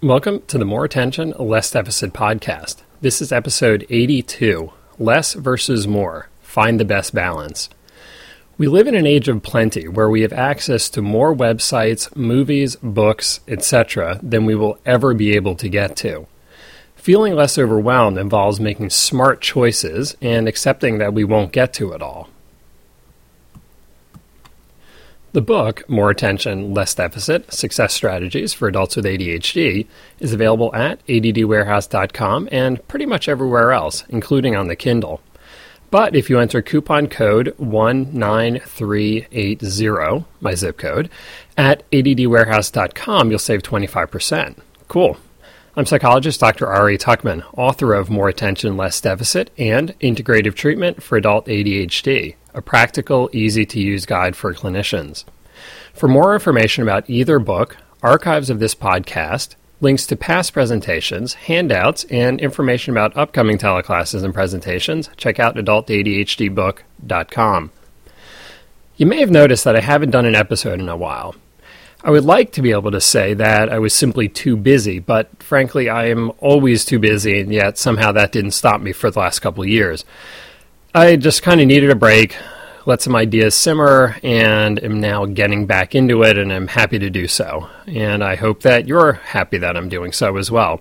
Welcome to the More Attention, Less Deficit podcast. This is episode 82 Less versus More Find the Best Balance. We live in an age of plenty where we have access to more websites, movies, books, etc., than we will ever be able to get to. Feeling less overwhelmed involves making smart choices and accepting that we won't get to it all. The book, More Attention, Less Deficit Success Strategies for Adults with ADHD, is available at addwarehouse.com and pretty much everywhere else, including on the Kindle. But if you enter coupon code 19380, my zip code, at addwarehouse.com, you'll save 25%. Cool. I'm psychologist Dr. Ari Tuckman, author of More Attention, Less Deficit and Integrative Treatment for Adult ADHD a practical, easy to use guide for clinicians. For more information about either book, archives of this podcast, links to past presentations, handouts, and information about upcoming teleclasses and presentations, check out adultadhdbook.com. You may have noticed that I haven't done an episode in a while. I would like to be able to say that I was simply too busy, but frankly, I am always too busy, and yet somehow that didn't stop me for the last couple of years. I just kind of needed a break, let some ideas simmer, and am now getting back into it, and I'm happy to do so. And I hope that you're happy that I'm doing so as well.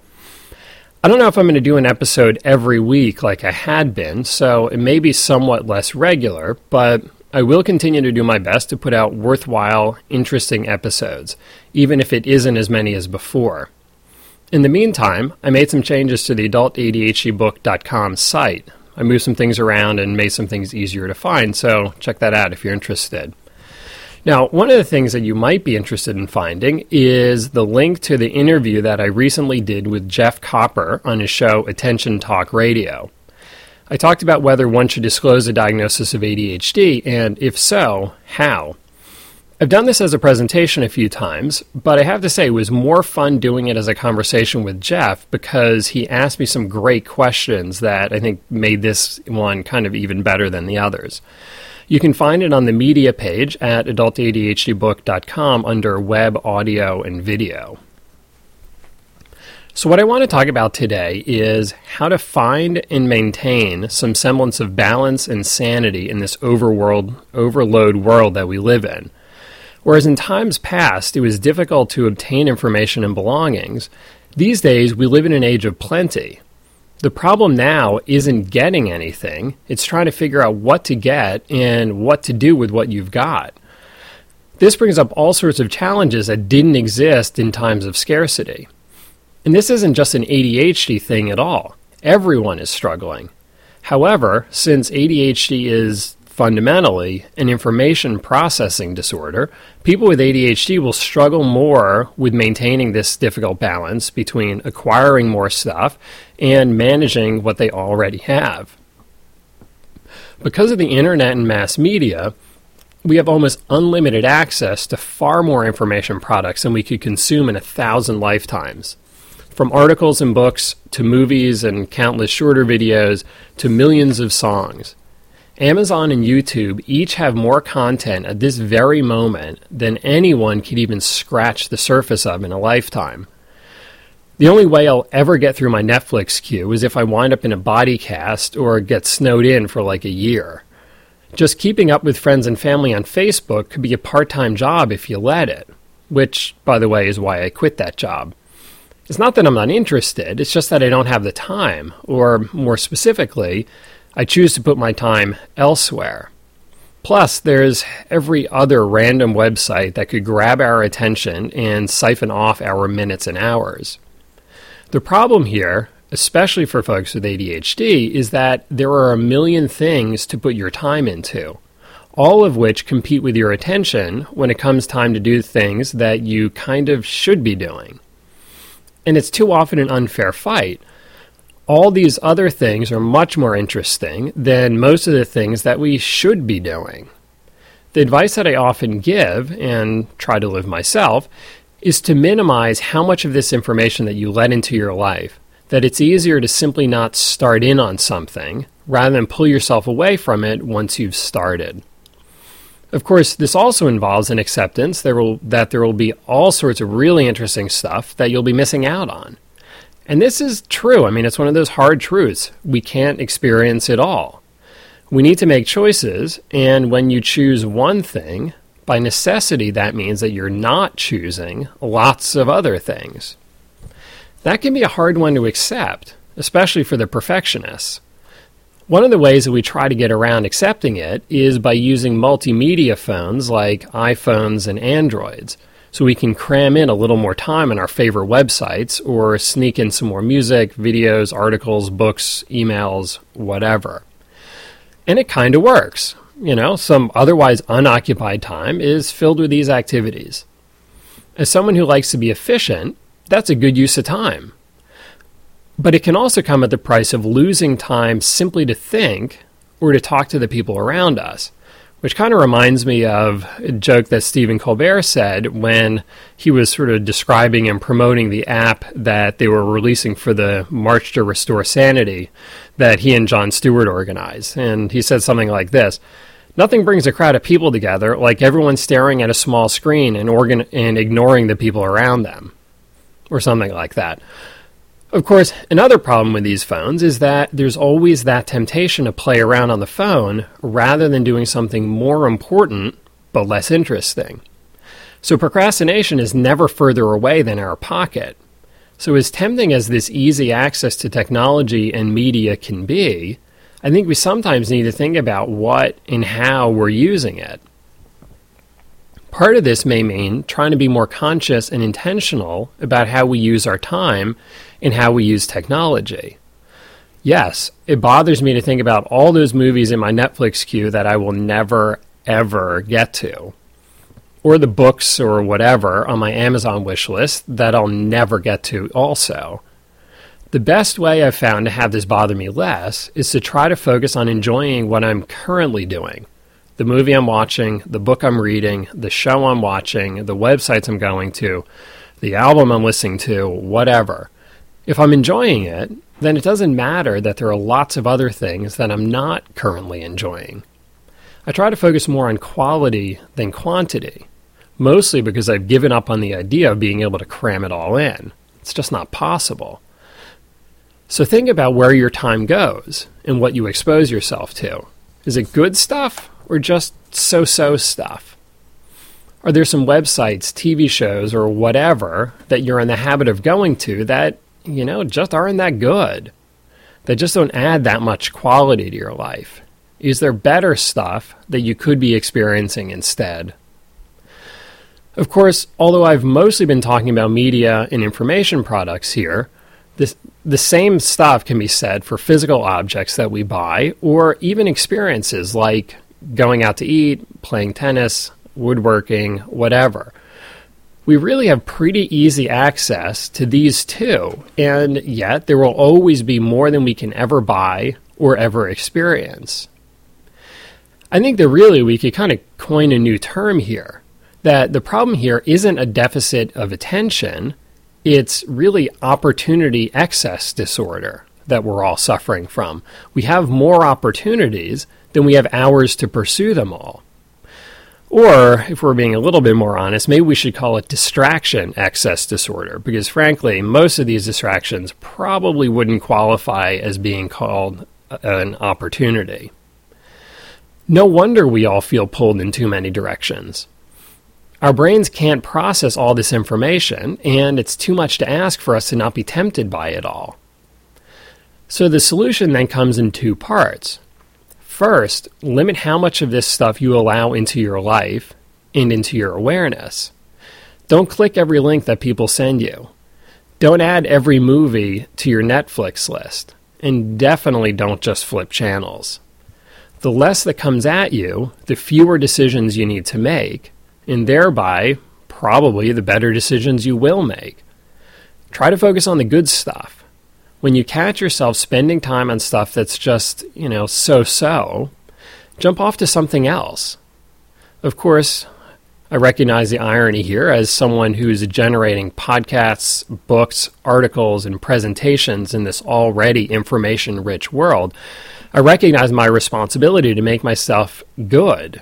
I don't know if I'm going to do an episode every week like I had been, so it may be somewhat less regular, but I will continue to do my best to put out worthwhile, interesting episodes, even if it isn't as many as before. In the meantime, I made some changes to the adultadhdbook.com site. I moved some things around and made some things easier to find, so check that out if you're interested. Now, one of the things that you might be interested in finding is the link to the interview that I recently did with Jeff Copper on his show Attention Talk Radio. I talked about whether one should disclose a diagnosis of ADHD, and if so, how. I've done this as a presentation a few times, but I have to say it was more fun doing it as a conversation with Jeff because he asked me some great questions that I think made this one kind of even better than the others. You can find it on the media page at adultadhdbook.com under web, audio, and video. So, what I want to talk about today is how to find and maintain some semblance of balance and sanity in this overworld, overload world that we live in. Whereas in times past, it was difficult to obtain information and belongings, these days we live in an age of plenty. The problem now isn't getting anything, it's trying to figure out what to get and what to do with what you've got. This brings up all sorts of challenges that didn't exist in times of scarcity. And this isn't just an ADHD thing at all. Everyone is struggling. However, since ADHD is fundamentally an information processing disorder, people with ADHD will struggle more with maintaining this difficult balance between acquiring more stuff and managing what they already have. Because of the internet and mass media, we have almost unlimited access to far more information products than we could consume in a thousand lifetimes. From articles and books to movies and countless shorter videos to millions of songs. Amazon and YouTube each have more content at this very moment than anyone could even scratch the surface of in a lifetime. The only way I'll ever get through my Netflix queue is if I wind up in a body cast or get snowed in for like a year. Just keeping up with friends and family on Facebook could be a part time job if you let it, which, by the way, is why I quit that job. It's not that I'm not interested, it's just that I don't have the time, or more specifically, I choose to put my time elsewhere. Plus, there's every other random website that could grab our attention and siphon off our minutes and hours. The problem here, especially for folks with ADHD, is that there are a million things to put your time into, all of which compete with your attention when it comes time to do things that you kind of should be doing. And it's too often an unfair fight all these other things are much more interesting than most of the things that we should be doing. The advice that I often give and try to live myself is to minimize how much of this information that you let into your life, that it's easier to simply not start in on something rather than pull yourself away from it once you've started. Of course, this also involves an acceptance there will, that there will be all sorts of really interesting stuff that you'll be missing out on. And this is true. I mean, it's one of those hard truths. We can't experience it all. We need to make choices, and when you choose one thing, by necessity, that means that you're not choosing lots of other things. That can be a hard one to accept, especially for the perfectionists. One of the ways that we try to get around accepting it is by using multimedia phones like iPhones and Androids. So we can cram in a little more time on our favorite websites or sneak in some more music, videos, articles, books, emails, whatever. And it kind of works. You know, some otherwise unoccupied time is filled with these activities. As someone who likes to be efficient, that's a good use of time. But it can also come at the price of losing time simply to think or to talk to the people around us, which kind of reminds me of a joke that Stephen Colbert said when he was sort of describing and promoting the app that they were releasing for the March to Restore Sanity that he and Jon Stewart organized. And he said something like this Nothing brings a crowd of people together like everyone staring at a small screen and, organ- and ignoring the people around them, or something like that. Of course, another problem with these phones is that there's always that temptation to play around on the phone rather than doing something more important but less interesting. So procrastination is never further away than our pocket. So, as tempting as this easy access to technology and media can be, I think we sometimes need to think about what and how we're using it. Part of this may mean trying to be more conscious and intentional about how we use our time and how we use technology. Yes, it bothers me to think about all those movies in my Netflix queue that I will never, ever get to, or the books or whatever on my Amazon wish list that I'll never get to also. The best way I've found to have this bother me less is to try to focus on enjoying what I'm currently doing the movie I'm watching, the book I'm reading, the show I'm watching, the websites I'm going to, the album I'm listening to, whatever. If I'm enjoying it, then it doesn't matter that there are lots of other things that I'm not currently enjoying. I try to focus more on quality than quantity, mostly because I've given up on the idea of being able to cram it all in. It's just not possible. So think about where your time goes and what you expose yourself to. Is it good stuff or just so so stuff? Are there some websites, TV shows, or whatever that you're in the habit of going to that, you know, just aren't that good? That just don't add that much quality to your life? Is there better stuff that you could be experiencing instead? Of course, although I've mostly been talking about media and information products here, this, the same stuff can be said for physical objects that we buy or even experiences like going out to eat, playing tennis, woodworking, whatever. We really have pretty easy access to these two. and yet there will always be more than we can ever buy or ever experience. I think that really we could kind of coin a new term here that the problem here isn't a deficit of attention, it's really opportunity excess disorder that we're all suffering from. We have more opportunities than we have hours to pursue them all. Or, if we're being a little bit more honest, maybe we should call it distraction excess disorder, because frankly, most of these distractions probably wouldn't qualify as being called an opportunity. No wonder we all feel pulled in too many directions. Our brains can't process all this information, and it's too much to ask for us to not be tempted by it all. So the solution then comes in two parts. First, limit how much of this stuff you allow into your life and into your awareness. Don't click every link that people send you. Don't add every movie to your Netflix list. And definitely don't just flip channels. The less that comes at you, the fewer decisions you need to make, and thereby, probably the better decisions you will make. Try to focus on the good stuff when you catch yourself spending time on stuff that's just, you know, so so, jump off to something else. Of course, I recognize the irony here as someone who's generating podcasts, books, articles, and presentations in this already information rich world. I recognize my responsibility to make myself good.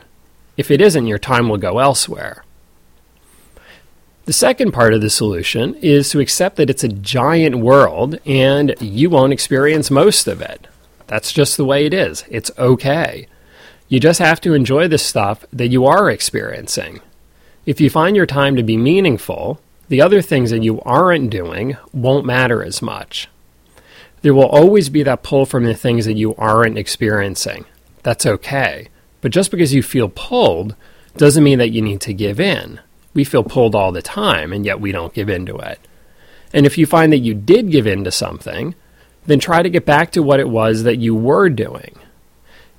If it isn't, your time will go elsewhere. The second part of the solution is to accept that it's a giant world and you won't experience most of it. That's just the way it is. It's okay. You just have to enjoy the stuff that you are experiencing. If you find your time to be meaningful, the other things that you aren't doing won't matter as much. There will always be that pull from the things that you aren't experiencing. That's okay. But just because you feel pulled doesn't mean that you need to give in. We feel pulled all the time, and yet we don't give in to it. And if you find that you did give in to something, then try to get back to what it was that you were doing.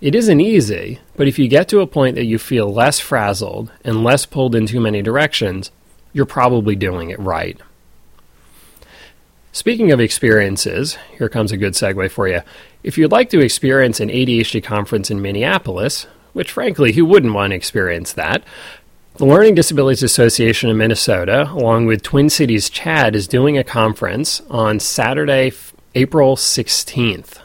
It isn't easy, but if you get to a point that you feel less frazzled and less pulled in too many directions, you're probably doing it right. Speaking of experiences, here comes a good segue for you. If you'd like to experience an ADHD conference in Minneapolis, which frankly, who wouldn't want to experience that? The Learning Disabilities Association of Minnesota, along with Twin Cities CHADD, is doing a conference on Saturday, April 16th.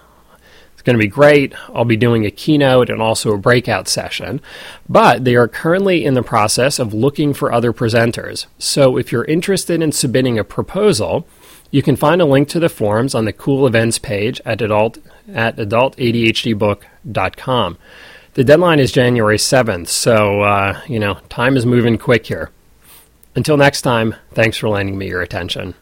It's going to be great. I'll be doing a keynote and also a breakout session. But they are currently in the process of looking for other presenters. So if you're interested in submitting a proposal, you can find a link to the forums on the cool events page at adult at adultadhdbook.com. The deadline is January 7th, so uh, you know, time is moving quick here. Until next time, thanks for lending me your attention.